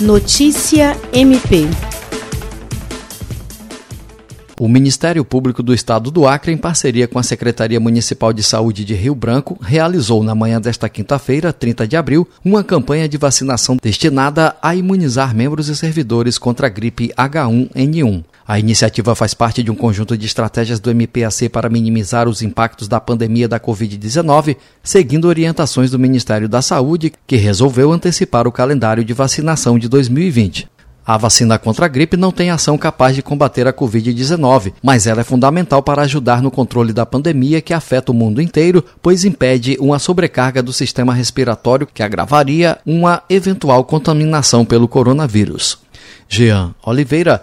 Notícia MP. O Ministério Público do Estado do Acre, em parceria com a Secretaria Municipal de Saúde de Rio Branco, realizou na manhã desta quinta-feira, 30 de abril, uma campanha de vacinação destinada a imunizar membros e servidores contra a gripe H1N1. A iniciativa faz parte de um conjunto de estratégias do MPAC para minimizar os impactos da pandemia da Covid-19, seguindo orientações do Ministério da Saúde, que resolveu antecipar o calendário de vacinação de 2020. A vacina contra a gripe não tem ação capaz de combater a Covid-19, mas ela é fundamental para ajudar no controle da pandemia que afeta o mundo inteiro, pois impede uma sobrecarga do sistema respiratório que agravaria uma eventual contaminação pelo coronavírus. Jean Oliveira,